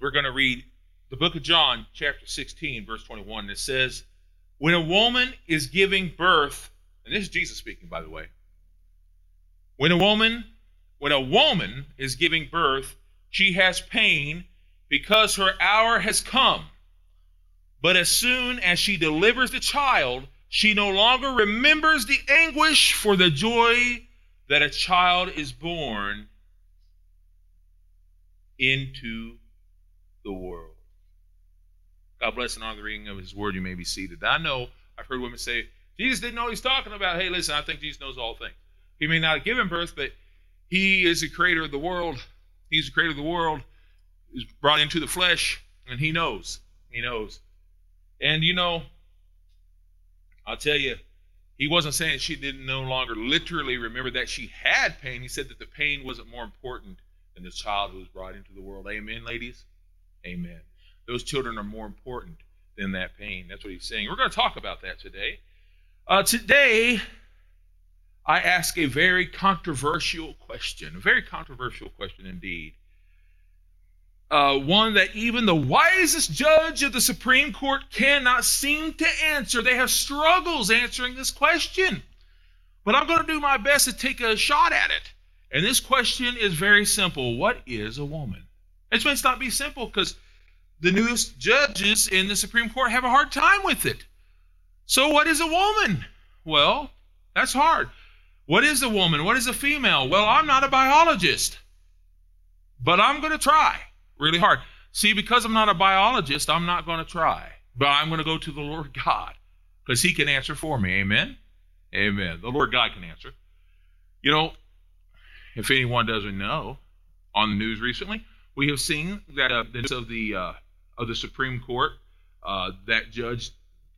We're going to read the book of John, chapter 16, verse 21. And It says, When a woman is giving birth, and this is Jesus speaking, by the way. When a woman, when a woman is giving birth, she has pain because her hour has come. But as soon as she delivers the child, she no longer remembers the anguish for the joy that a child is born into the world. God bless and honor the reading of his word. You may be seated. I know I've heard women say, Jesus didn't know what he's talking about. Hey, listen, I think Jesus knows all things. He may not have given birth, but he is the creator of the world. He's the creator of the world. He's brought into the flesh, and he knows. He knows. And you know, I'll tell you, he wasn't saying she didn't no longer literally remember that she had pain. He said that the pain wasn't more important than the child who was brought into the world. Amen, ladies? Amen. Those children are more important than that pain. That's what he's saying. We're going to talk about that today. Uh, today, I ask a very controversial question, a very controversial question indeed. Uh, one that even the wisest judge of the Supreme Court cannot seem to answer. They have struggles answering this question. But I'm going to do my best to take a shot at it. And this question is very simple What is a woman? It may not be simple because the newest judges in the Supreme Court have a hard time with it. So, what is a woman? Well, that's hard. What is a woman? What is a female? Well, I'm not a biologist, but I'm going to try really hard. See, because I'm not a biologist, I'm not going to try, but I'm going to go to the Lord God because He can answer for me. Amen? Amen. The Lord God can answer. You know, if anyone doesn't know, on the news recently, we have seen that uh, of the uh, of the Supreme Court, uh, that judge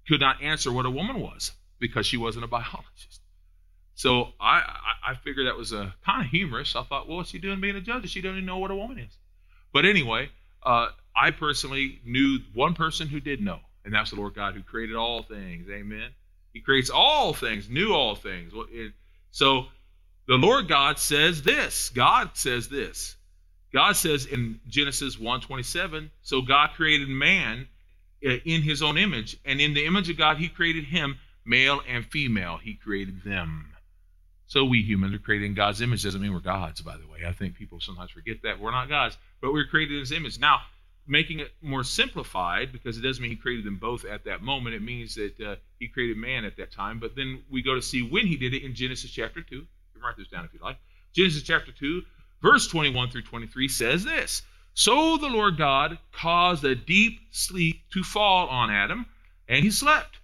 could not answer what a woman was because she wasn't a biologist. So I, I, I figured that was a uh, kind of humorous. I thought, well, what's she doing being a judge? She doesn't even know what a woman is. But anyway, uh, I personally knew one person who did know, and that's the Lord God who created all things. Amen. He creates all things, knew all things. So the Lord God says this. God says this. God says in Genesis 1:27, so God created man uh, in his own image, and in the image of God he created him, male and female, he created them. So we humans are created in God's image. Doesn't mean we're gods, by the way. I think people sometimes forget that. We're not gods, but we're created in his image. Now, making it more simplified, because it doesn't mean he created them both at that moment. It means that uh, he created man at that time. But then we go to see when he did it in Genesis chapter 2. You can write this down if you like. Genesis chapter 2, verse 21 through 23 says this So the Lord God caused a deep sleep to fall on Adam, and he slept.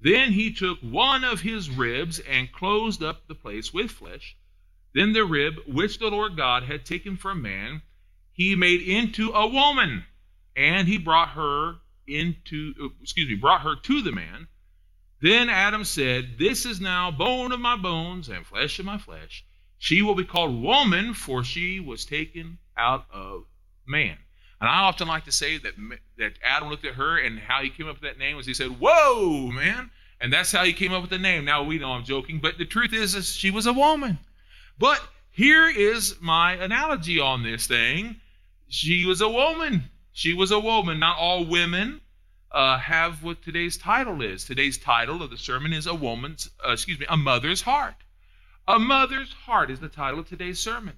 Then he took one of his ribs and closed up the place with flesh. Then the rib which the Lord God had taken from man, he made into a woman, and he brought her into excuse me, brought her to the man. Then Adam said, This is now bone of my bones and flesh of my flesh. She will be called woman, for she was taken out of man. And I often like to say that, that Adam looked at her and how he came up with that name was he said, Whoa, man. And that's how he came up with the name. Now we know I'm joking, but the truth is, is she was a woman. But here is my analogy on this thing. She was a woman. She was a woman. Not all women uh, have what today's title is. Today's title of the sermon is a woman's, uh, excuse me, a mother's heart. A mother's heart is the title of today's sermon.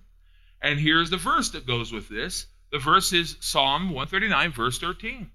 And here's the verse that goes with this. The verse is Psalm 139, verse 13.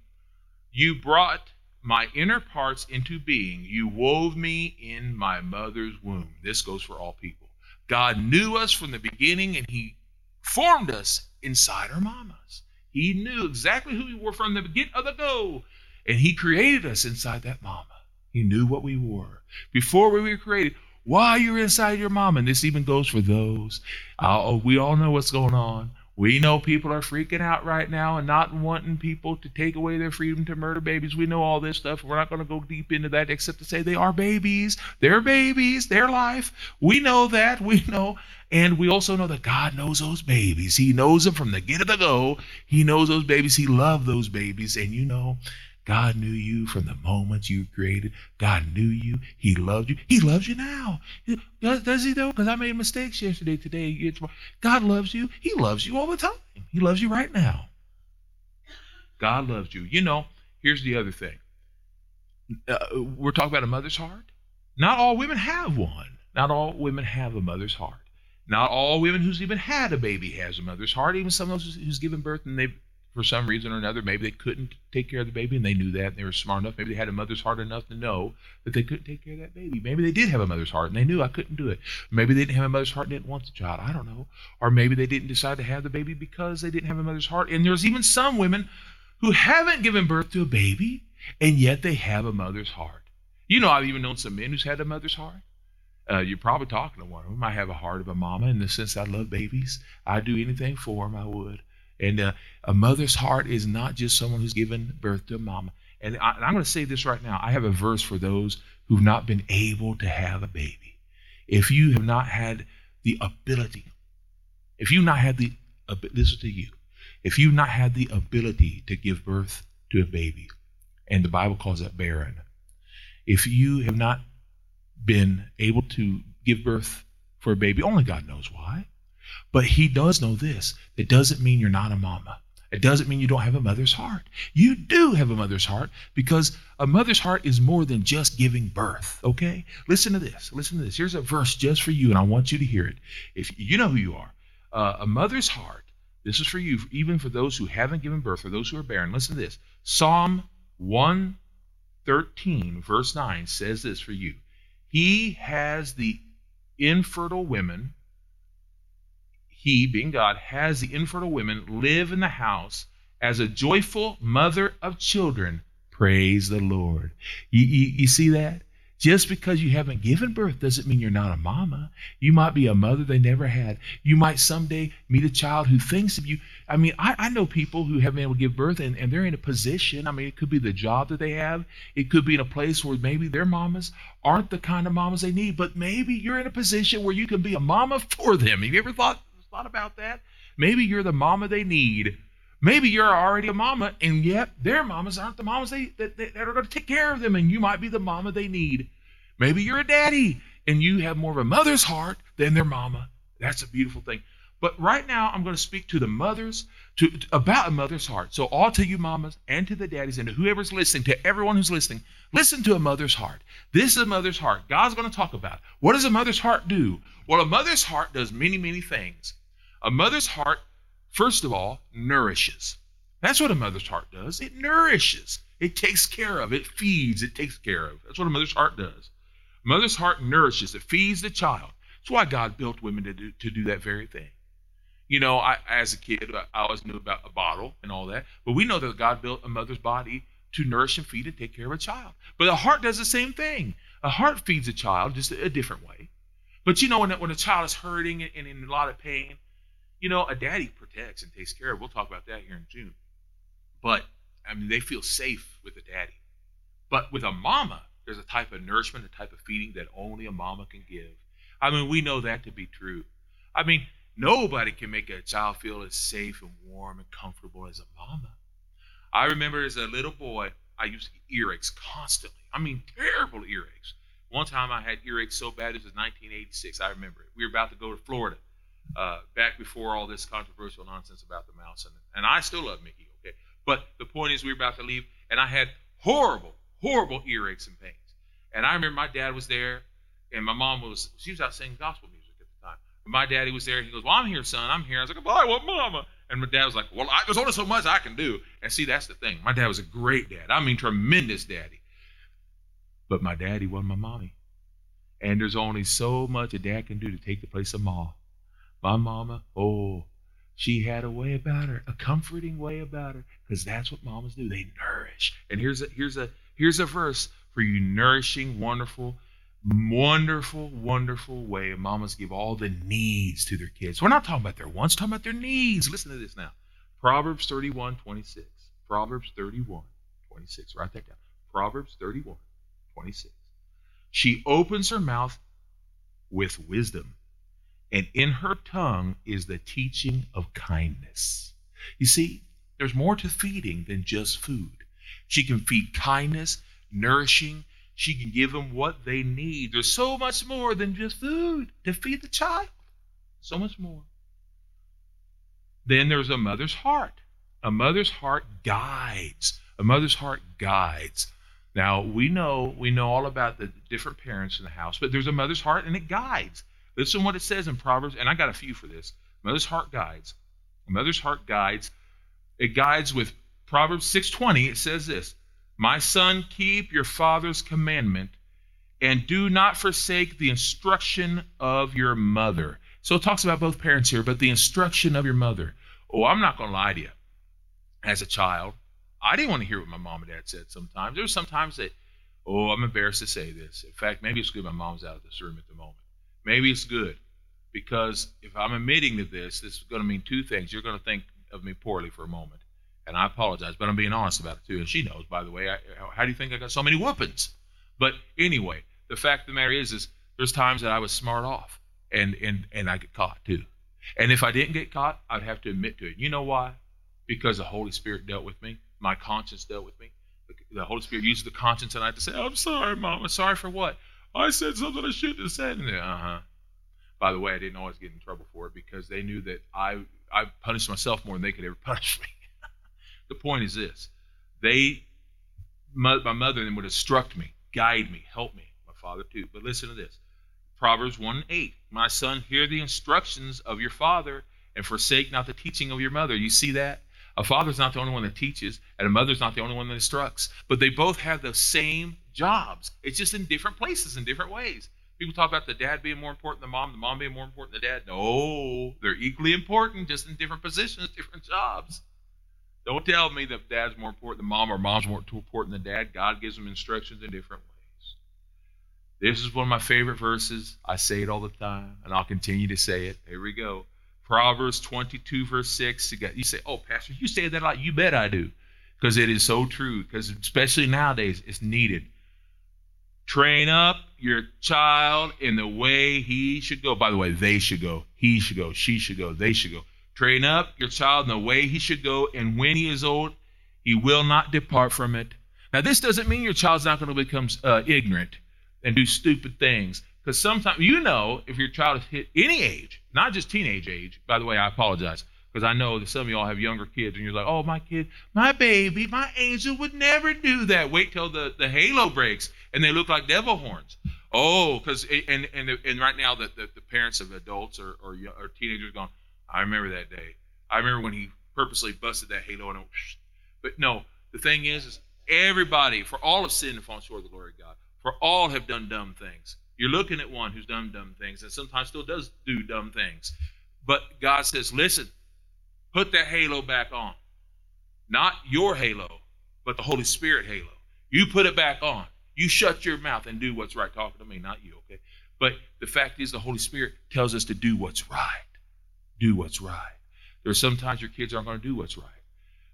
You brought my inner parts into being. You wove me in my mother's womb. This goes for all people. God knew us from the beginning and He formed us inside our mamas. He knew exactly who we were from the beginning of the go. And He created us inside that mama. He knew what we were. Before we were created, while you're inside your mom. and this even goes for those, uh, we all know what's going on. We know people are freaking out right now and not wanting people to take away their freedom to murder babies. We know all this stuff. We're not going to go deep into that except to say they are babies. They're babies. Their life. We know that. We know. And we also know that God knows those babies. He knows them from the get of the go. He knows those babies. He loved those babies. And you know, God knew you from the moment you created. God knew you. He loved you. He loves you now. Does he though? Because I made mistakes yesterday, today. God loves you. He loves you all the time. He loves you right now. God loves you. You know, here's the other thing. Uh, we're talking about a mother's heart. Not all women have one. Not all women have a mother's heart. Not all women who's even had a baby has a mother's heart. Even some of those who's given birth and they've for some reason or another, maybe they couldn't take care of the baby and they knew that and they were smart enough. Maybe they had a mother's heart enough to know that they couldn't take care of that baby. Maybe they did have a mother's heart and they knew I couldn't do it. Maybe they didn't have a mother's heart and didn't want the child. I don't know. Or maybe they didn't decide to have the baby because they didn't have a mother's heart. And there's even some women who haven't given birth to a baby and yet they have a mother's heart. You know, I've even known some men who's had a mother's heart. Uh, you're probably talking to one of them. I have a heart of a mama in the sense I love babies. I'd do anything for them, I would. And uh, a mother's heart is not just someone who's given birth to a mama. And, I, am going to say this right now. I have a verse for those who've not been able to have a baby. If you have not had the ability, if you've not had the, listen to you, if you've not had the ability to give birth to a baby, and the Bible calls that barren, if you have not been able to give birth for a baby, only God knows why. But he does know this. It doesn't mean you're not a mama. It doesn't mean you don't have a mother's heart. You do have a mother's heart because a mother's heart is more than just giving birth, okay? Listen to this. Listen to this. Here's a verse just for you, and I want you to hear it. If you know who you are, uh, a mother's heart, this is for you, even for those who haven't given birth or those who are barren. Listen to this. Psalm 113, verse 9 says this for you He has the infertile women he, being God, has the infertile women live in the house as a joyful mother of children. Praise the Lord. You, you, you, see that? Just because you haven't given birth doesn't mean you're not a mama. You might be a mother they never had. You might someday meet a child who thinks of you. I mean, I, I know people who haven't been able to give birth and, and they're in a position. I mean, it could be the job that they have, it could be in a place where maybe their mamas aren't the kind of mamas they need, but maybe you're in a position where you can be a mama for them. Have you ever thought thought about that? Maybe you're the mama they need. Maybe you're already a mama, and yet their mamas aren't the mamas they, that, that are going to take care of them, and you might be the mama they need. Maybe you're a daddy, and you have more of a mother's heart than their mama. That's a beautiful thing. But right now, I'm going to speak to the mothers to, to, about a mother's heart. So, all to you mamas and to the daddies and to whoever's listening, to everyone who's listening, listen to a mother's heart. This is a mother's heart. God's going to talk about. What does a mother's heart do? Well, a mother's heart does many, many things. A mother's heart, first of all, nourishes. That's what a mother's heart does. It nourishes. It takes care of. It feeds. It takes care of. That's what a mother's heart does. A mother's heart nourishes. It feeds the child. That's why God built women to do, to do that very thing. You know, I, as a kid, I always knew about a bottle and all that. But we know that God built a mother's body to nourish and feed and take care of a child. But a heart does the same thing. A heart feeds a child just a, different way. But you know, when, when a child is hurting and in a lot of pain, you know, a daddy protects and takes care of. We'll talk about that here in June. But I mean, they feel safe with a daddy. But with a mama, there's a type of nourishment, a type of feeding that only a mama can give. I mean, we know that to be true. I mean, nobody can make a child feel as safe and warm and comfortable as a mama. I remember as a little boy, I used to get earaches constantly. I mean, terrible earaches. One time I had earaches so bad, it was 1986. I remember it. We were about to go to Florida uh, back before all this controversial nonsense about the mouse. And, and I still love Mickey, okay? But the point is, we were about to leave, and I had horrible, horrible earaches and pains. And I remember my dad was there, and my mom was, she was out singing gospel music at the time. And my daddy was there, and he goes, Well, I'm here, son, I'm here. I was like, Well, I want mama. And my dad was like, Well, I, there's only so much I can do. And see, that's the thing. My dad was a great dad. I mean, tremendous daddy. But my daddy wasn't my mommy. And there's only so much a dad can do to take the place of mom. My mama, oh, she had a way about her, a comforting way about her, because that's what mamas do. They nourish. And here's a here's a here's a verse for you nourishing, wonderful, wonderful, wonderful way mamas give all the needs to their kids. We're not talking about their wants, talking about their needs. Listen to this now. Proverbs 31, 26. Proverbs 31, 26. Write that down. Proverbs 31, 26. She opens her mouth with wisdom and in her tongue is the teaching of kindness. You see, there's more to feeding than just food. She can feed kindness, nourishing. She can give them what they need. There's so much more than just food to feed the child. So much more. Then there's a mother's heart. A mother's heart guides. A mother's heart guides. Now we know we know all about the different parents in the house, but there's a mother's heart and it guides. Listen what it says in Proverbs, and I got a few for this. Mother's heart guides. A mother's heart guides. It guides with Proverbs 6:20. It says this: "My son, keep your father's commandment, and do not forsake the instruction of your mother." So it talks about both parents here, but the instruction of your mother. Oh, I'm not going to lie to you. As a child, I didn't want to hear what my mom and dad said sometimes. There were sometimes that, oh, I'm embarrassed to say this. In fact, maybe it's good my mom's out of this room at the moment. Maybe it's good because if I'm admitting to this, this is going to mean two things. You're going to think of me poorly for a moment, and I apologize, but I'm being honest about it too. And she knows, by the way. I, how do you think I got so many whoopings? But anyway, the fact of the matter is, is there's times that I was smart off, and and and I get caught too. And if I didn't get caught, I'd have to admit to it. You know why? Because the Holy Spirit dealt with me. My conscience dealt with me. The, Holy Spirit uses the conscience and I have to say, oh, "I'm sorry, Mom. I'm sorry for what? I said something I shouldn't have said." Uh huh. By the way, I didn't always get in trouble for it because they knew that I I punished myself more than they could ever punish me. the point is this: they, my, my mother, then would instruct me, guide me, help me. My father too. But listen to this: Proverbs one eight. My son, hear the instructions of your father, and forsake not the teaching of your mother. You see that? A father's not the only one that teaches, and a mother's not the only one that instructs. But they both have the same jobs. It's just in different places, in different ways. People talk about the dad being more important than the mom, the mom being more important than the dad. No, they're equally important, just in different positions, different jobs. Don't tell me that dad's more important than mom or mom's more important than dad. God gives them instructions in different ways. This is one of my favorite verses. I say it all the time, and I'll continue to say it. Here we go. Proverbs 22, verse 6. You say, Oh, Pastor, you say that a lot. You bet I do. Because it is so true. Because especially nowadays, it's needed. Train up your child in the way he should go. By the way, they should go. He should go. She should go. They should go. Train up your child in the way he should go, and when he is old, he will not depart from it. Now, this doesn't mean your child's not going to become uh, ignorant and do stupid things. Because sometimes, you know, if your child is hit any age, not just teenage age, by the way, I apologize because I know that some of y'all have younger kids and you're like, oh, my kid, my baby, my angel would never do that. Wait till the, the halo breaks and they look like devil horns. Oh, because, and, and, and right now the, the, the parents of adults or, or, or teenagers going, I remember that day. I remember when he purposely busted that halo and it, but no, the thing is, is everybody, for all of sin and fallen short of the glory of God, for all have done dumb things. You're looking at one who's done dumb things and sometimes still does do dumb things. But God says, listen, Put that halo back on. Not your halo, but the Holy Spirit halo. You put it back on. You shut your mouth and do what's right. Talking to me, not you, okay? But the fact is, the Holy Spirit tells us to do what's right. Do what's right. There There's sometimes your kids aren't going to do what's right.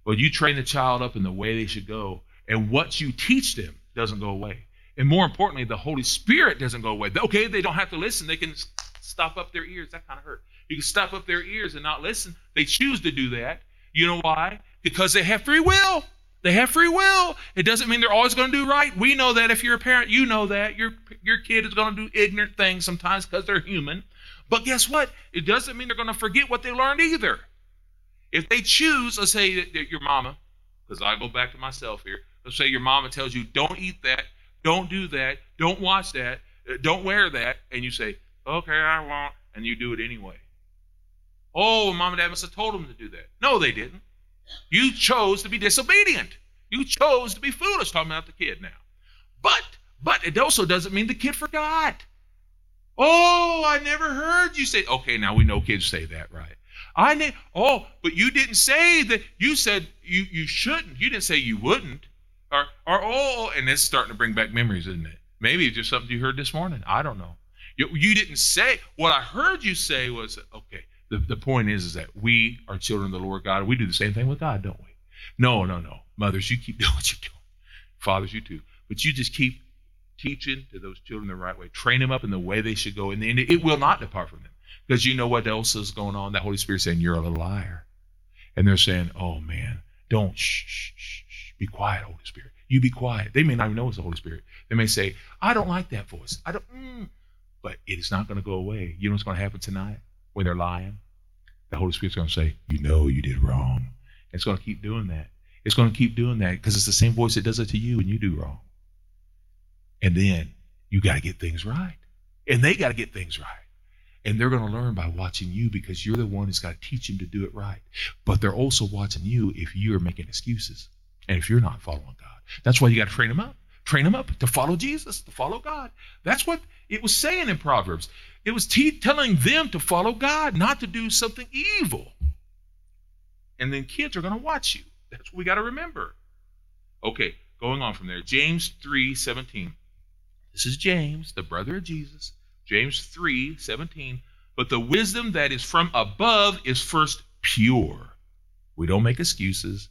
But you train the child up in the way they should go, and what you teach them doesn't go away. And more importantly, the Holy Spirit doesn't go away. Okay, they don't have to listen. They can stop up their ears. That kind of hurt. You can stop up their ears and not listen. They choose to do that. You know why? Because they have free will. They have free will. It doesn't mean they're always going to do right. We know that if you're a parent, you know that. Your, your kid is going to do ignorant things sometimes because they're human. But guess what? It doesn't mean they're going to forget what they learned either. If they choose, let's say that your mama, because I go back to myself here, let's say your mama tells you, don't eat that, don't do that, don't watch that, uh, don't wear that, and you say, okay, I won't, and you do it anyway. Oh, mom and dad must have told them to do that. No, they didn't. You chose to be disobedient. You chose to be foolish, talking about the kid now. But, but it also doesn't mean the kid forgot. Oh, I never heard you say. Okay, now we know kids say that, right? I ne- oh, but you didn't say that. You said you you shouldn't. You didn't say you wouldn't. Or or oh, and it's starting to bring back memories, isn't it? Maybe it's just something you heard this morning. I don't know. You, you didn't say. What I heard you say was, okay, the, the point is, is that we are children of the Lord God. We do the same thing with God, don't we? No, no, no. Mothers, you keep doing what you're doing. Fathers, you too. But you just keep teaching to those children the right way. Train them up in the way they should go. And then it will not depart from them. Because you know what else is going on? That Holy Spirit saying, You're a little liar. And they're saying, Oh man, don't shh, shh, shh, shh. Be quiet, Holy Spirit. You be quiet. They may not even know it's the Holy Spirit. They may say, I don't like that voice. I don't mm. but it is not going to go away. You know what's going to happen tonight? When they're lying, the Holy Spirit's going to say, You know you did wrong. It's going to keep doing that. It's going to keep doing that because it's the same voice that does it to you when you do wrong. And then you got to get things right. And they got to get things right. And they're going to learn by watching you because you're the one who's got to teach them to do it right. But they're also watching you if you're making excuses and if you're not following God. That's why you got to train them up. Train them up to follow Jesus, to follow God. That's what it was saying in Proverbs. It was te- telling them to follow God, not to do something evil. And then kids are going to watch you. That's what we got to remember. Okay, going on from there. James 3 17. This is James, the brother of Jesus. James 3 17. But the wisdom that is from above is first pure. We don't make excuses.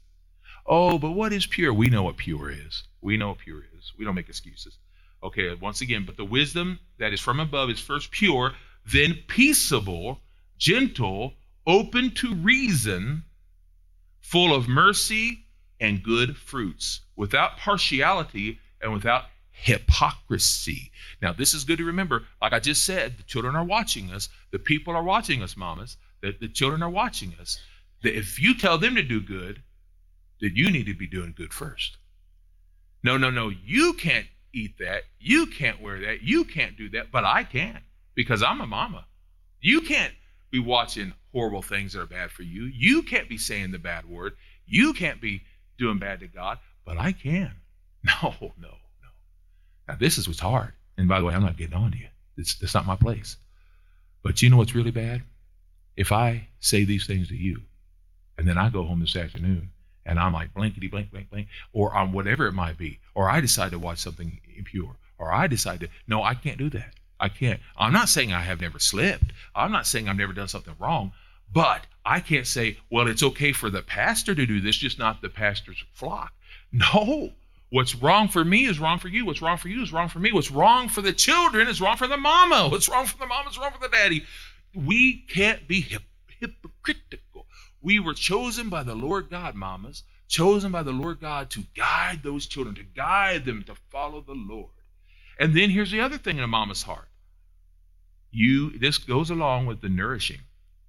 Oh, but what is pure? We know what pure is. We know what pure is. We don't make excuses. Okay, once again, but the wisdom that is from above is first pure, then peaceable, gentle, open to reason, full of mercy and good fruits, without partiality and without hypocrisy. Now, this is good to remember. Like I just said, the children are watching us. The people are watching us, mamas. The, the children are watching us. That if you tell them to do good, then you need to be doing good first. No, no, no. You can't eat that. You can't wear that. You can't do that. But I can because I'm a mama. You can't be watching horrible things that are bad for you. You can't be saying the bad word. You can't be doing bad to God. But I can. No, no. No. Now, this is what's hard. And by the way, I'm not getting on to you. It's not my place. But you know what's really bad? If I say these things to you, and then I go home this afternoon, and I'm like blankety blank blank blank, or on whatever it might be, or I decide to watch something impure, or I decide to, no, I can't do that. I can't. I'm not saying I have never slipped. I'm not saying I've never done something wrong, but I can't say, well, it's okay for the pastor to do this, just not the pastor's flock. No, What's wrong for me is wrong for you. What's wrong for you is wrong for me. What's wrong for the children is wrong for the mama. What's wrong for the mama is wrong for the daddy. We can't be hip- hypocritical. We were chosen by the Lord God, mamas, chosen by the Lord God to guide those children, to guide them to follow the Lord. And then here's the other thing in a mama's heart. You this goes along with the nourishing.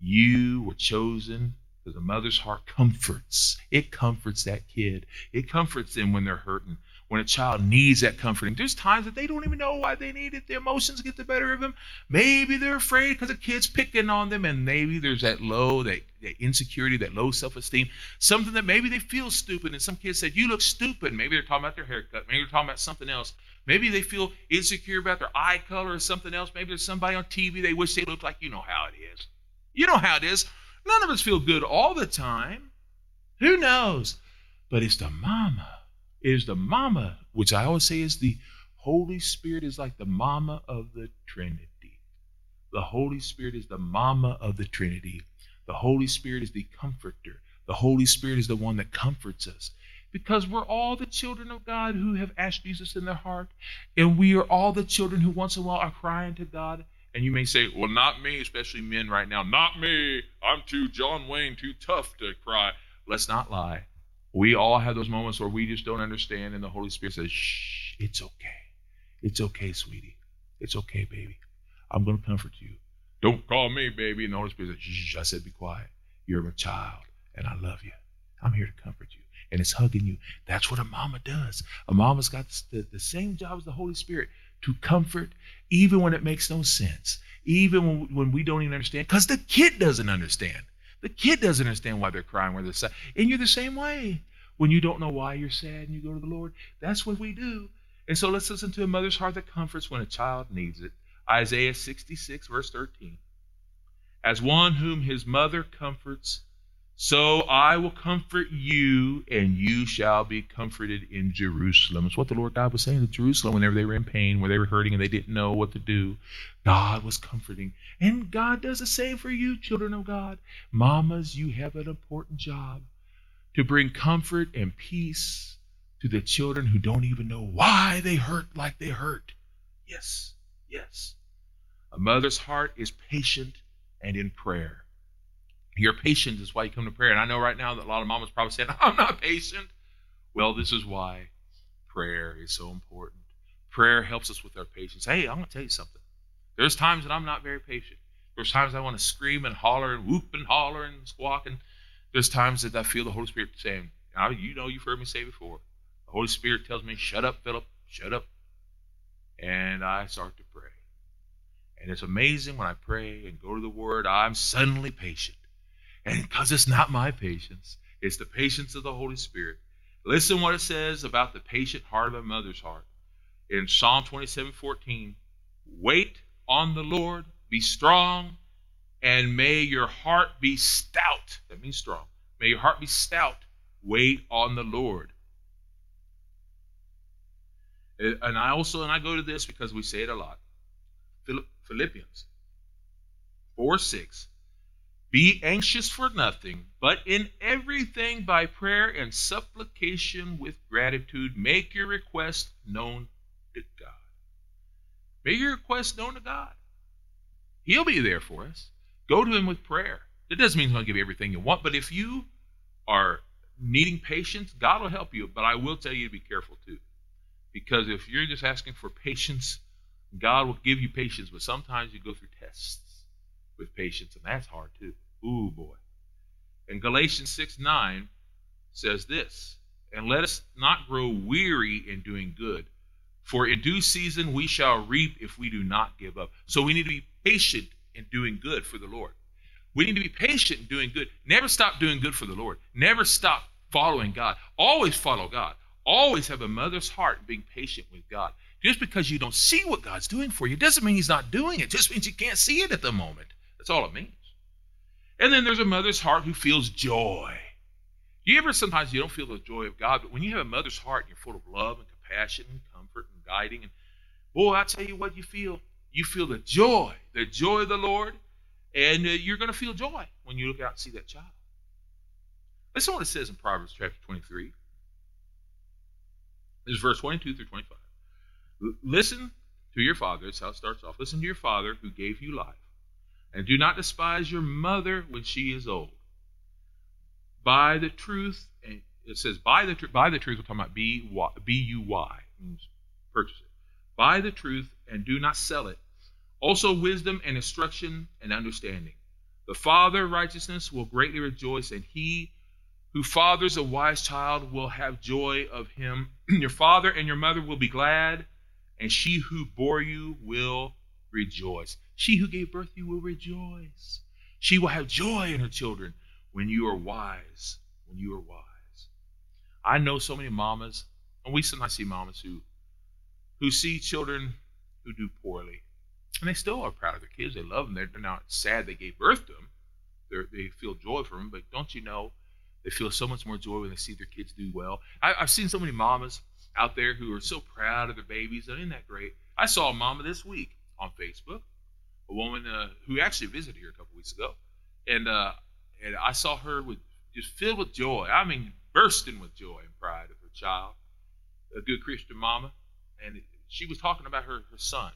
You were chosen because a mother's heart comforts. It comforts that kid. It comforts them when they're hurting. When a child needs that comforting, there's times that they don't even know why they need it. The emotions get the better of them. Maybe they're afraid because the kid's picking on them, and maybe there's that low, that, that insecurity, that low self-esteem. Something that maybe they feel stupid, and some kids said, "You look stupid." Maybe they're talking about their haircut. Maybe they're talking about something else. Maybe they feel insecure about their eye color or something else. Maybe there's somebody on TV they wish they looked like. You know how it is. You know how it is. None of us feel good all the time. Who knows? But it's the mama. It is the mama, which I always say is the Holy Spirit is like the mama of the Trinity. The Holy Spirit is the mama of the Trinity. The Holy Spirit is the comforter. The Holy Spirit is the one that comforts us. Because we're all the children of God who have asked Jesus in their heart. And we are all the children who once in a while are crying to God and you may say, well, not me, especially men right now. Not me. I'm too John Wayne, too tough to cry. Let's not lie. We all have those moments where we just don't understand, and the Holy Spirit says, shh, it's okay. It's okay, sweetie. It's okay, baby. I'm going to comfort you. Don't call me baby. And the Holy Spirit says, shh, I said, be quiet. You're a child, and I love you. I'm here to comfort you. And it's hugging you. That's what a mama does. A mama's got the, the same job as the Holy Spirit to comfort, even when it makes no sense, even when, when we don't even understand, because the kid doesn't understand. The kid doesn't understand why they're crying, why they're sad. And you're the same way. When you don't know why you're sad and you go to the Lord, that's what we do. And so let's listen to a mother's heart that comforts when a child needs it. Isaiah 66, verse 13. As one whom his mother comforts, so I will comfort you, and you shall be comforted in Jerusalem. It's what the Lord God was saying to Jerusalem whenever they were in pain, where they were hurting and they didn't know what to do. God was comforting. And God does the same for you, children of God. Mamas, you have an important job to bring comfort and peace to the children who don't even know why they hurt like they hurt. Yes, yes. A mother's heart is patient and in prayer. Your patience is why you come to prayer. And I know right now that a lot of mamas probably saying, I'm not patient. Well, this is why prayer is so important. Prayer helps us with our patience. Hey, I'm going to tell you something. There's times that I'm not very patient. There's times I want to scream and holler and whoop and holler and squawk. And There's times that I feel the Holy Spirit saying, now, you know, you've heard me say before. The Holy Spirit tells me, shut up, Philip, shut up. And I start to pray. And it's amazing when I pray and go to the Word, I'm suddenly patient. And because it's not my patience, it's the patience of the Holy Spirit. Listen what it says about the patient heart of a mother's heart. In Psalm 27 14, wait on the Lord, be strong, and may your heart be stout. That means strong. May your heart be stout. Wait on the Lord. And I also, and I go to this because we say it a lot. Philippians 4 6. Be anxious for nothing, but in everything by prayer and supplication with gratitude, make your request known to God. Make your request known to God. He'll be there for us. Go to Him with prayer. It doesn't mean He's going to give you everything you want, but if you are needing patience, God will help you. But I will tell you to be careful too. Because if you're just asking for patience, God will give you patience, but sometimes you go through tests with patience, and that's hard too. Ooh, boy. And Galatians 6 9 says this, and let us not grow weary in doing good, for in due season we shall reap if we do not give up. So we need to be patient in doing good for the Lord. We need to be patient in doing good. Never stop doing good for the Lord. Never stop following God. Always follow God. Always have a mother's heart being patient with God. Just because you don't see what God's doing for you doesn't mean He's not doing it. it just means you can't see it at the moment. That's all it means. And then there's a mother's heart who feels joy. You ever sometimes you don't feel the joy of God, but when you have a mother's heart, and you're full of love and compassion and comfort and guiding. And boy, I tell you what, you feel you feel the joy, the joy of the Lord, and uh, you're going to feel joy when you look out and see that child. Listen what it says in Proverbs chapter 23. This is verse 22 through 25. Listen to your father. That's how it starts off. Listen to your father who gave you life. And do not despise your mother when she is old. By the truth, and it says by the truth, by the truth, we're talking about B B U Y means purchase it. Buy the truth and do not sell it. Also wisdom and instruction and understanding. The father of righteousness will greatly rejoice, and he who fathers a wise child will have joy of him. your father and your mother will be glad, and she who bore you will rejoice. She who gave birth to you will rejoice. She will have joy in her children when you are wise. When you are wise. I know so many mamas, and we sometimes see mamas who who see children who do poorly. And they still are proud of their kids. They love them. They're, not sad they gave birth to them. They're, they feel joy for them. But don't you know they feel so much more joy when they see their kids do well. I, have seen so many mamas out there who are so proud of their babies. And isn't that great? I saw a mama this week on Facebook, a woman uh, who actually visited here a couple weeks ago, and uh, and I saw her with just filled with joy. I mean, bursting with joy and pride of her child, a good Christian mama, and she was talking about her her son.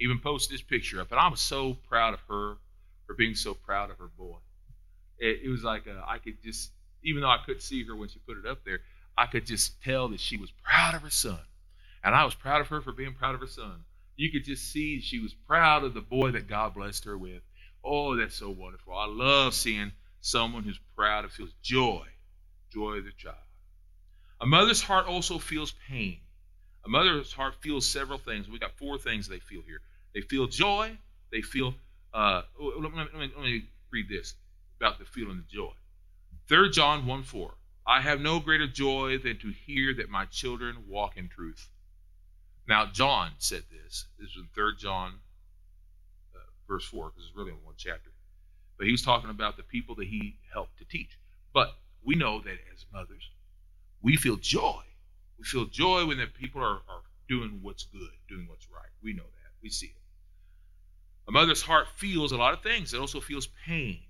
Even posted this picture up, and I was so proud of her for being so proud of her boy it, it was like uh, I could just, even though I couldn't see her when she put it up there, I could just tell that she was proud of her son. And I was proud of her for being proud of her son. You could just see she was proud of the boy that God blessed her with. Oh, that's so wonderful. I love seeing someone who's proud and feels joy, joy of the child. A mother's heart also feels pain. A mother's heart feels several things. We got four things they feel here. They feel joy. They feel. Uh, let, me, let, me, let me read this about the feeling of joy. 3 John 1 4. I have no greater joy than to hear that my children walk in truth. Now, John said this. This is in 3 John, uh, verse 4, because it's really in one chapter. But he was talking about the people that he helped to teach. But we know that as mothers, we feel joy. We feel joy when the people are, are doing what's good, doing what's right. We know that. We see it. A mother's heart feels a lot of things. It also feels pain.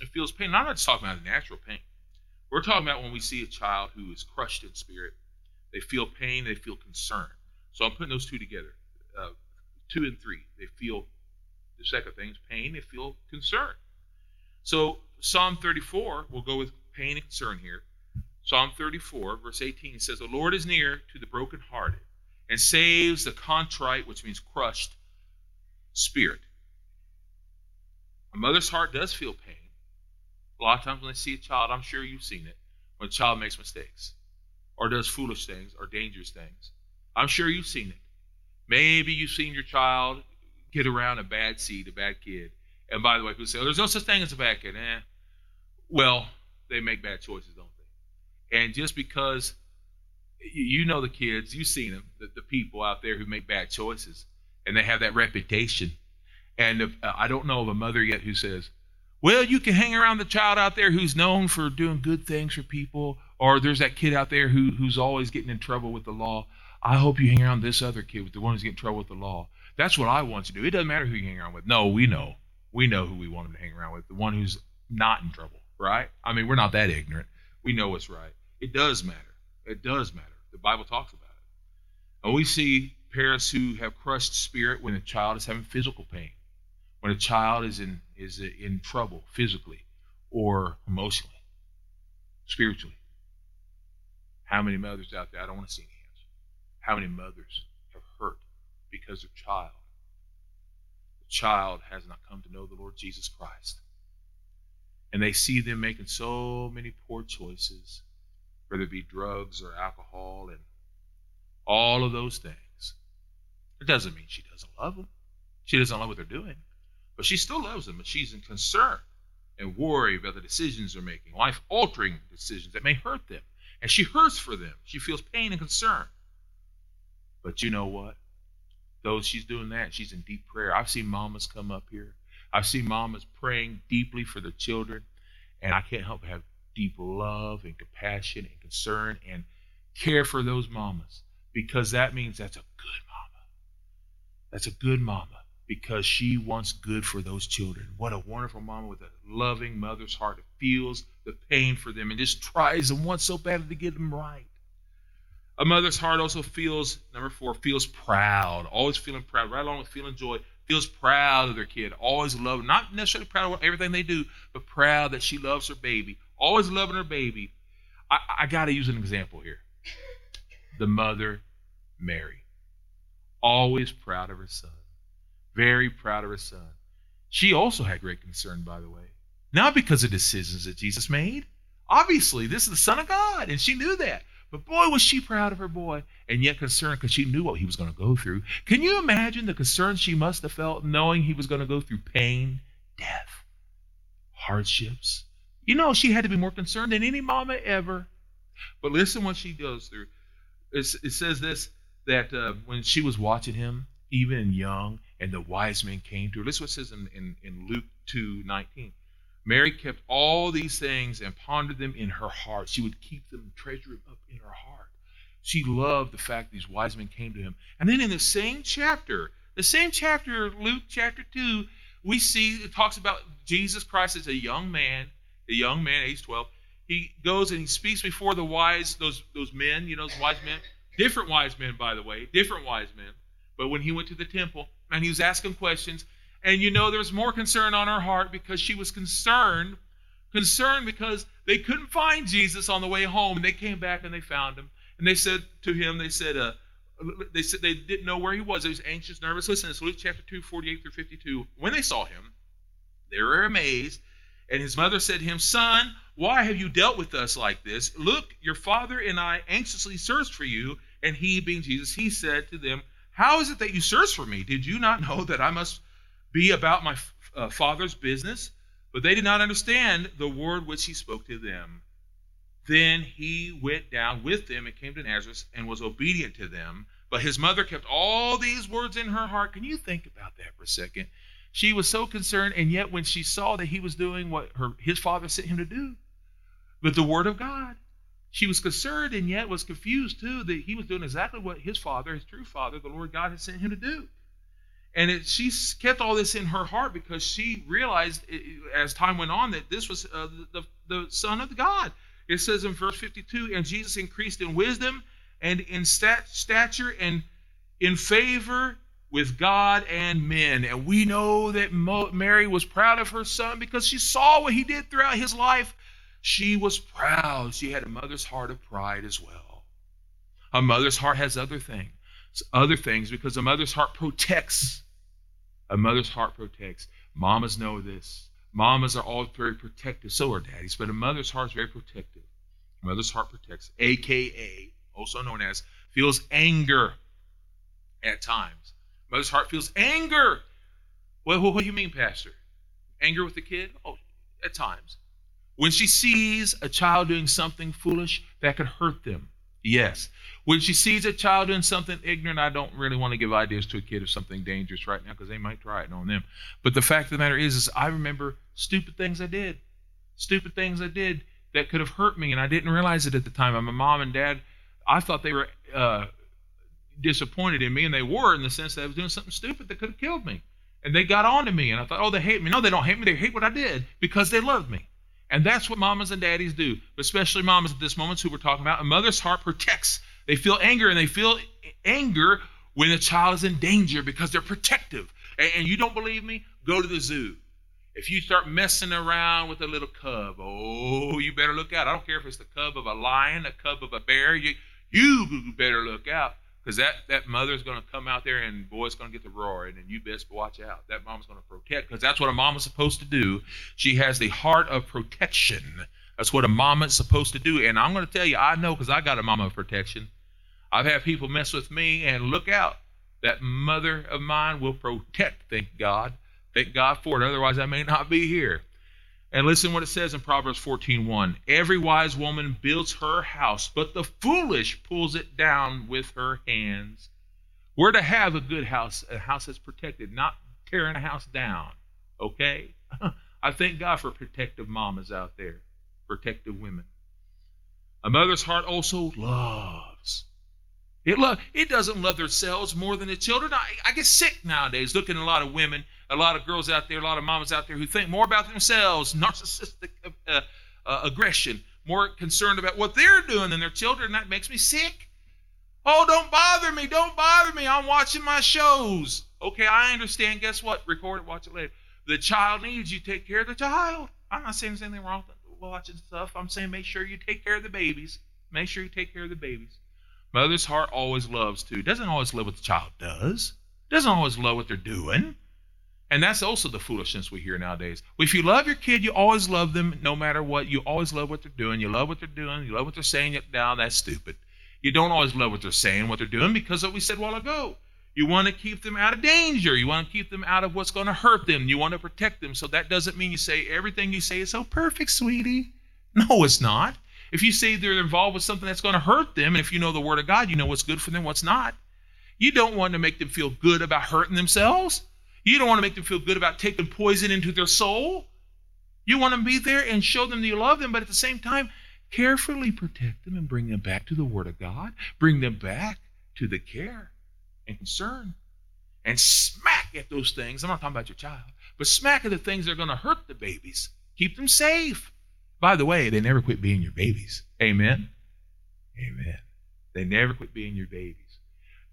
It feels pain. I'm not just talking about natural pain. We're talking about when we see a child who is crushed in spirit. They feel pain, they feel concern. So I'm putting those two together. Uh, two and three. They feel the second thing is pain, they feel concern. So Psalm 34, we'll go with pain and concern here. Psalm 34, verse 18, it says, The Lord is near to the brokenhearted and saves the contrite, which means crushed, spirit. A mother's heart does feel pain. A lot of times when they see a child, I'm sure you've seen it, when a child makes mistakes or does foolish things or dangerous things. I'm sure you've seen it. Maybe you've seen your child get around a bad seed, a bad kid. And by the way, people say, oh, there's no such thing as a bad kid. Eh. Well, they make bad choices, don't they? And just because you know the kids, you've seen them, the, the people out there who make bad choices, and they have that reputation. And if, uh, I don't know of a mother yet who says, well, you can hang around the child out there who's known for doing good things for people, or there's that kid out there who, who's always getting in trouble with the law. I hope you hang around this other kid with the one who's getting in trouble with the law. That's what I want to do. It doesn't matter who you hang around with. No, we know. We know who we want him to hang around with, the one who's not in trouble, right? I mean, we're not that ignorant. We know what's right. It does matter. It does matter. The Bible talks about it. And we see parents who have crushed spirit when a child is having physical pain, when a child is in is in trouble physically or emotionally, spiritually. How many mothers out there? I don't want to see any. How many mothers have hurt because their child, the child has not come to know the Lord Jesus Christ, and they see them making so many poor choices whether it be drugs or alcohol and all of those things. It doesn't mean she doesn't love them. She doesn't love what they're doing, but she still loves them. But she's in concern and worry about the decisions they're making, life altering decisions that may hurt them. And she hurts for them. She feels pain and concern. But you know what? Though she's doing that, she's in deep prayer. I've seen mamas come up here. I've seen mamas praying deeply for their children, and I can't help but have deep love and compassion and concern and care for those mamas because that means that's a good mama. That's a good mama because she wants good for those children. What a wonderful mama with a loving mother's heart that feels the pain for them and just tries and wants so badly to get them right. A mother's heart also feels, number four, feels proud, always feeling proud, right along with feeling joy, feels proud of their kid, always love, not necessarily proud of everything they do, but proud that she loves her baby, always loving her baby. I, I got to use an example here. The mother, Mary, always proud of her son, very proud of her son. She also had great concern, by the way, not because of decisions that Jesus made. Obviously, this is the Son of God, and she knew that. But boy, was she proud of her boy, and yet concerned because she knew what he was going to go through. Can you imagine the concern she must have felt knowing he was going to go through pain, death, hardships? You know, she had to be more concerned than any mama ever. But listen what she goes through. It's, it says this that uh, when she was watching him, even young, and the wise men came to her. Listen what it says in, in, in Luke 2 19. Mary kept all these things and pondered them in her heart. She would keep them, treasure them up in her heart. She loved the fact these wise men came to him. And then in the same chapter, the same chapter, Luke chapter 2, we see it talks about Jesus Christ as a young man a young man, age 12, he goes and he speaks before the wise, those those men, you know, those wise men, different wise men, by the way, different wise men. But when he went to the temple and he was asking questions, and you know there was more concern on her heart because she was concerned, concerned because they couldn't find Jesus on the way home, and they came back and they found him, and they said to him, they said, uh, they said they didn't know where he was. They was anxious, nervous. Listen, it's Luke chapter 2, 48 through 52. When they saw him, they were amazed and his mother said to him, Son, why have you dealt with us like this? Look, your father and I anxiously searched for you. And he, being Jesus, he said to them, How is it that you search for me? Did you not know that I must be about my uh, father's business? But they did not understand the word which he spoke to them. Then he went down with them and came to Nazareth and was obedient to them. But his mother kept all these words in her heart. Can you think about that for a second? She was so concerned, and yet when she saw that he was doing what her his father sent him to do, with the word of God, she was concerned and yet was confused too that he was doing exactly what his father, his true father, the Lord God, had sent him to do. And it, she kept all this in her heart because she realized as time went on that this was uh, the, the, Son of God. It says in verse 52 and Jesus increased in wisdom and in stat, stature and in favor with God and men. And we know that Mary was proud of her son because she saw what he did throughout his life. She was proud. She had a mother's heart of pride as well. A mother's heart has other things, other things because a mother's heart protects. A mother's heart protects. Mamas know this. Mamas are all very protective. So are daddies, but a mother's heart is very protective. A mother's heart protects, aka, also known as, feels anger at times. Mother's heart feels anger. What, what do you mean, Pastor? Anger with the kid? Oh, at times. When she sees a child doing something foolish that could hurt them, yes. When she sees a child doing something ignorant, I don't really want to give ideas to a kid of something dangerous right now because they might try it on them. But the fact of the matter is, is I remember stupid things I did, stupid things I did that could have hurt me, and I didn't realize it at the time. My mom and dad, I thought they were uh, disappointed in me, and they were in the sense that I was doing something stupid that could have killed me. And they got on to me, and I thought, oh, they hate me. No, they don't hate me. They hate what I did because they loved me. And that's what mamas and daddies do, especially mamas at this moment who we're talking about. A mother's heart protects. They feel anger, and they feel anger when a child is in danger because they're protective. And, and you don't believe me? Go to the zoo. If you start messing around with a little cub, oh, you better look out. I don't care if it's the cub of a lion, a cub of a bear. You, you better look out because that, that mother's going to come out there and boy's going to get the roaring, and you best watch out. That mom's going to protect because that's what a mom is supposed to do. She has the heart of protection. That's what a mama is supposed to do. And I'm going to tell you, I know because I got a mama of protection. I've had people mess with me, and look out. That mother of mine will protect, thank God. Thank God for it. Otherwise, I may not be here. And listen what it says in Proverbs 14:1. Every wise woman builds her house, but the foolish pulls it down with her hands. We're to have a good house, a house that's protected, not tearing a house down. Okay? I thank God for protective mamas out there, protective women. A mother's heart also loves. It love it doesn't love themselves more than the children. I, I get sick nowadays looking at a lot of women a lot of girls out there, a lot of mamas out there who think more about themselves, narcissistic uh, uh, aggression, more concerned about what they're doing than their children. That makes me sick. Oh, don't bother me. Don't bother me. I'm watching my shows. Okay, I understand. Guess what? Record it, watch it later. The child needs you take care of the child. I'm not saying there's anything wrong with watching stuff. I'm saying make sure you take care of the babies. Make sure you take care of the babies. Mother's heart always loves too. Doesn't always love what the child does. Doesn't always love what they're doing. And that's also the foolishness we hear nowadays. If you love your kid, you always love them no matter what. You always love what they're doing. You love what they're doing. You love what they're saying. Now that's stupid. You don't always love what they're saying, what they're doing, because what we said a while ago. You want to keep them out of danger. You want to keep them out of what's going to hurt them. You want to protect them. So that doesn't mean you say everything you say is so perfect, sweetie. No, it's not. If you say they're involved with something that's going to hurt them, and if you know the Word of God, you know what's good for them, what's not. You don't want to make them feel good about hurting themselves. You don't want to make them feel good about taking poison into their soul. You want to be there and show them that you love them, but at the same time, carefully protect them and bring them back to the Word of God. Bring them back to the care and concern. And smack at those things. I'm not talking about your child, but smack at the things that are going to hurt the babies. Keep them safe. By the way, they never quit being your babies. Amen. Amen. They never quit being your babies.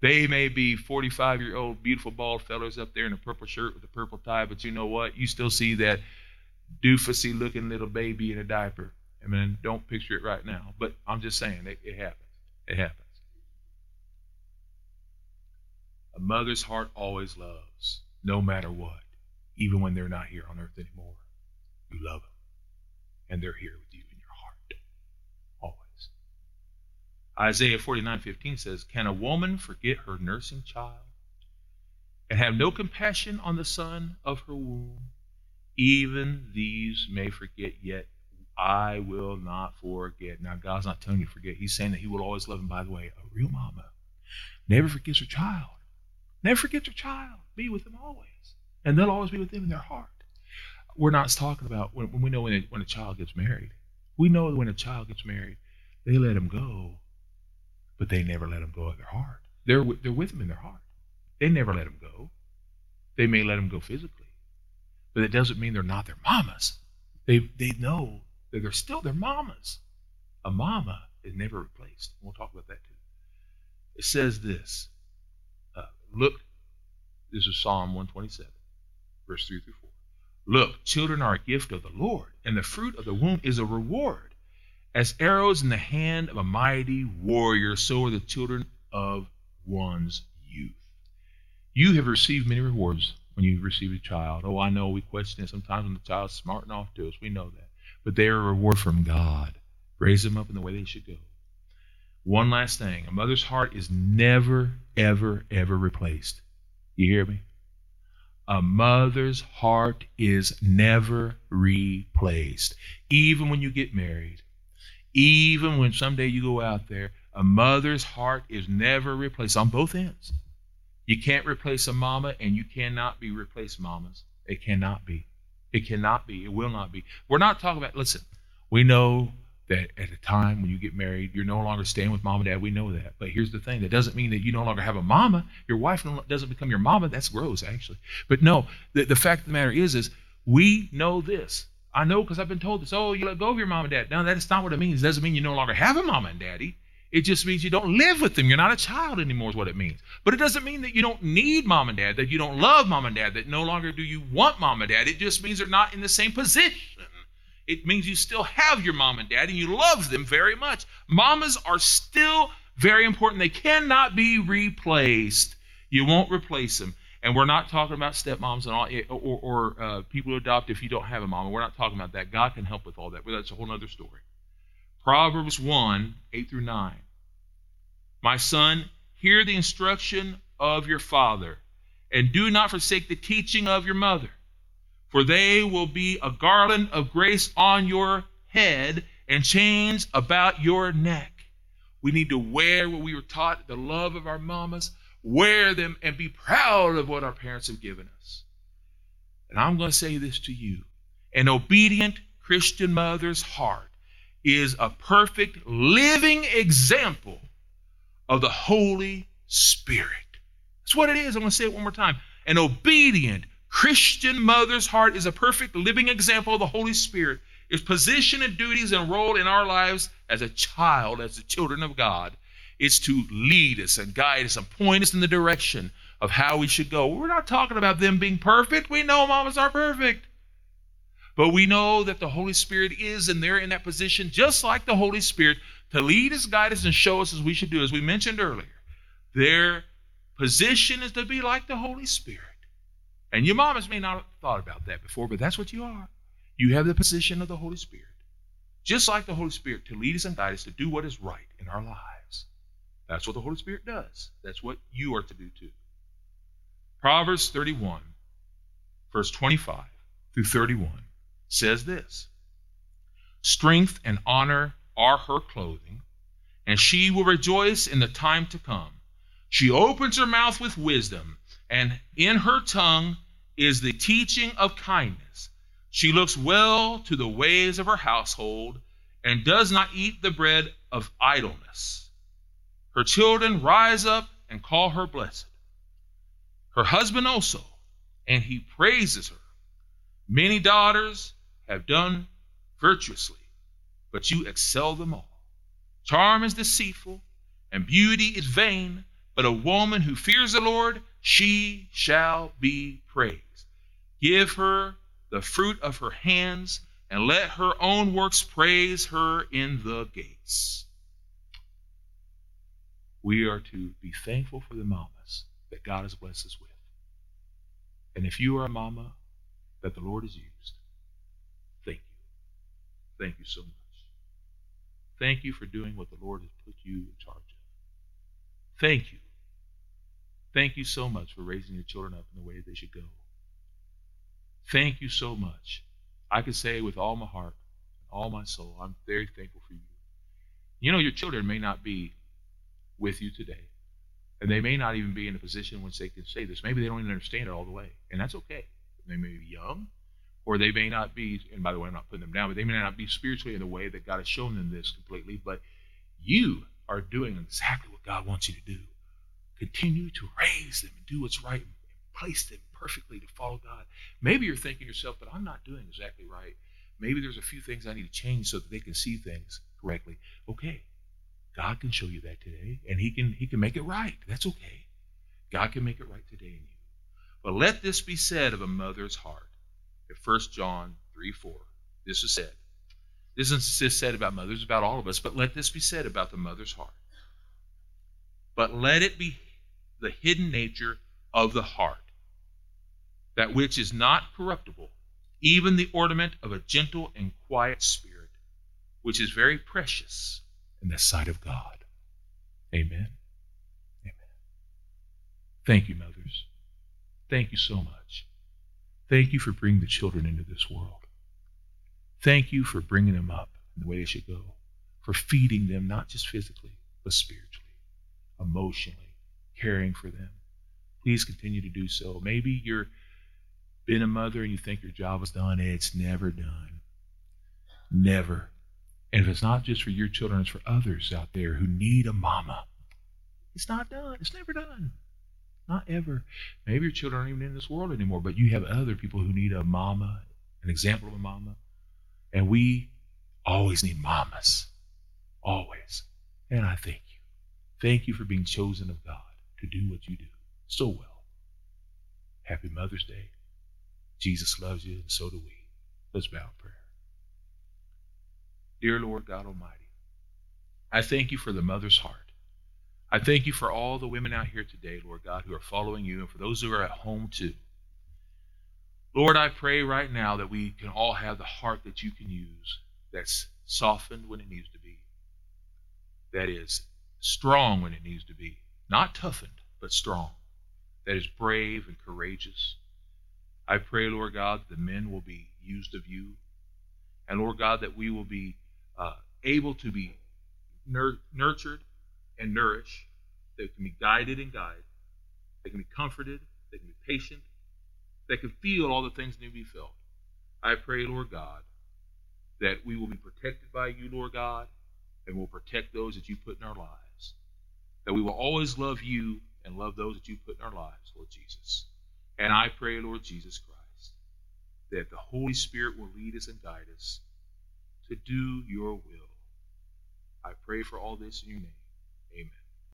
They may be 45 year old beautiful bald fellows up there in a purple shirt with a purple tie, but you know what? You still see that doofusy looking little baby in a diaper. I mean, don't picture it right now, but I'm just saying it, it happens. It happens. A mother's heart always loves, no matter what, even when they're not here on earth anymore. You love them, and they're here with you. Isaiah 49:15 says, "Can a woman forget her nursing child and have no compassion on the son of her womb? Even these may forget, yet I will not forget." Now, God's not telling you to forget. He's saying that He will always love. And by the way, a real mama never forgets her child. Never forgets her child. Be with them always, and they'll always be with them in their heart. We're not talking about when, when we know when a, when a child gets married. We know when a child gets married, they let him go but they never let them go of their heart. They're, they're with them in their heart. They never let them go. They may let them go physically, but it doesn't mean they're not their mamas. They, they know that they're still their mamas. A mama is never replaced. We'll talk about that too. It says this uh, Look, this is Psalm 127, verse 3 through 4. Look, children are a gift of the Lord, and the fruit of the womb is a reward. As arrows in the hand of a mighty warrior, so are the children of one's youth. You have received many rewards, when you receive a child. Oh, I know we question it sometimes when the child's smart enough to us. We know that. But they are a reward from God. Raise them up in the way they should go. One last thing a mother's heart is never, ever, ever replaced. You hear me? A mother's heart is never replaced. Even when you get married, even when someday you go out there, a mother's heart is never replaced on both ends. You can't replace a mama, and you cannot be replaced mamas. It cannot be. It cannot be. It will not be. We're not talking about, listen, we know that at a time when you get married, you're no longer staying with mom and dad. We know that. But here's the thing that doesn't mean that you no longer have a mama. Your wife doesn't become your mama. That's gross, actually. But no, the, the fact of the matter is, is we know this. I know because I've been told this. Oh, you let go of your mom and dad. No, that's not what it means. It doesn't mean you no longer have a mama and daddy. It just means you don't live with them. You're not a child anymore, is what it means. But it doesn't mean that you don't need mom and dad, that you don't love mom and dad, that no longer do you want mom and dad. It just means they're not in the same position. It means you still have your mom and dad and you love them very much. Mamas are still very important. They cannot be replaced. You won't replace them. And we're not talking about stepmoms and all, eh, or, or uh, people who adopt if you don't have a mom. We're not talking about that. God can help with all that, but that's a whole other story. Proverbs 1 8 through 9. My son, hear the instruction of your father, and do not forsake the teaching of your mother for they will be a garland of grace on your head and chains about your neck. We need to wear what we were taught, the love of our mamas, wear them and be proud of what our parents have given us. And I'm going to say this to you an obedient Christian mother's heart is a perfect living example of the Holy Spirit. That's what it is. I'm going to say it one more time. An obedient Christian mother's heart is a perfect living example of the Holy Spirit. Its position and duties and role in our lives as a child, as the children of God, is to lead us and guide us and point us in the direction of how we should go. We're not talking about them being perfect. We know mamas are perfect. But we know that the Holy Spirit is, and they're in that position, just like the Holy Spirit, to lead us, guide us, and show us as we should do. As we mentioned earlier, their position is to be like the Holy Spirit. And your mamas may not have thought about that before, but that's what you are. You have the position of the Holy Spirit, just like the Holy Spirit, to lead us and guide us to do what is right in our lives. That's what the Holy Spirit does. That's what you are to do too. Proverbs 31, verse 25 through 31 says this Strength and honor are her clothing, and she will rejoice in the time to come. She opens her mouth with wisdom, and in her tongue is the teaching of kindness. She looks well to the ways of her household and does not eat the bread of idleness. Her children rise up and call her blessed. Her husband also, and he praises her. Many daughters have done virtuously, but you excel them all. Charm is deceitful, and beauty is vain, but a woman who fears the Lord, she shall be praised. Give her the fruit of her hands, and let her own works praise her in the gates. We are to be thankful for the mamas that God has blessed us with. And if you are a mama that the Lord has used, thank you. Thank you so much. Thank you for doing what the Lord has put you in charge of. Thank you. Thank you so much for raising your children up in the way they should go. Thank you so much. I can say with all my heart, and all my soul, I'm very thankful for you. You know, your children may not be with you today, and they may not even be in a position which they can say this. Maybe they don't even understand it all the way, and that's okay. They may be young, or they may not be, and by the way, I'm not putting them down, but they may not be spiritually in the way that God has shown them this completely, but you are doing exactly what God wants you to do. Continue to raise them and do what's right and place them perfectly to follow God. Maybe you're thinking yourself, but I'm not doing exactly right. Maybe there's a few things I need to change so that they can see things correctly. Okay. God can show you that today, and He can He can make it right. That's okay. God can make it right today in you. But let this be said of a mother's heart. In 1 John 3 4, this is said. This isn't just said about mothers, about all of us, but let this be said about the mother's heart. But let it be the hidden nature of the heart that which is not corruptible, even the ornament of a gentle and quiet spirit, which is very precious in the sight of God. Amen. Amen. Thank you, mothers. Thank you so much. Thank you for bringing the children into this world. Thank you for bringing them up in the way they should go, for feeding them, not just physically, but spiritually, emotionally, caring for them. Please continue to do so. Maybe you're been a mother and you think your job is done. It's never done. Never. And if it's not just for your children, it's for others out there who need a mama. It's not done. It's never done. Not ever. Maybe your children aren't even in this world anymore, but you have other people who need a mama, an example of a mama. And we always need mamas. Always. And I thank you. Thank you for being chosen of God to do what you do so well. Happy Mother's Day. Jesus loves you, and so do we. Let's bow in prayer. Dear Lord God Almighty, I thank you for the mother's heart. I thank you for all the women out here today, Lord God, who are following you, and for those who are at home too. Lord, I pray right now that we can all have the heart that you can use that's softened when it needs to be, that is strong when it needs to be, not toughened, but strong, that is brave and courageous. I pray, Lord God, that the men will be used of you, and Lord God, that we will be uh, able to be nur- nurtured and nourished, they can be guided and guided, they can be comforted, they can be patient, they can feel all the things need to be felt. I pray, Lord God, that we will be protected by you, Lord God, and will protect those that you put in our lives. That we will always love you and love those that you put in our lives, Lord Jesus. And I pray, Lord Jesus Christ, that the Holy Spirit will lead us and guide us to do your will. I pray for all this in your name.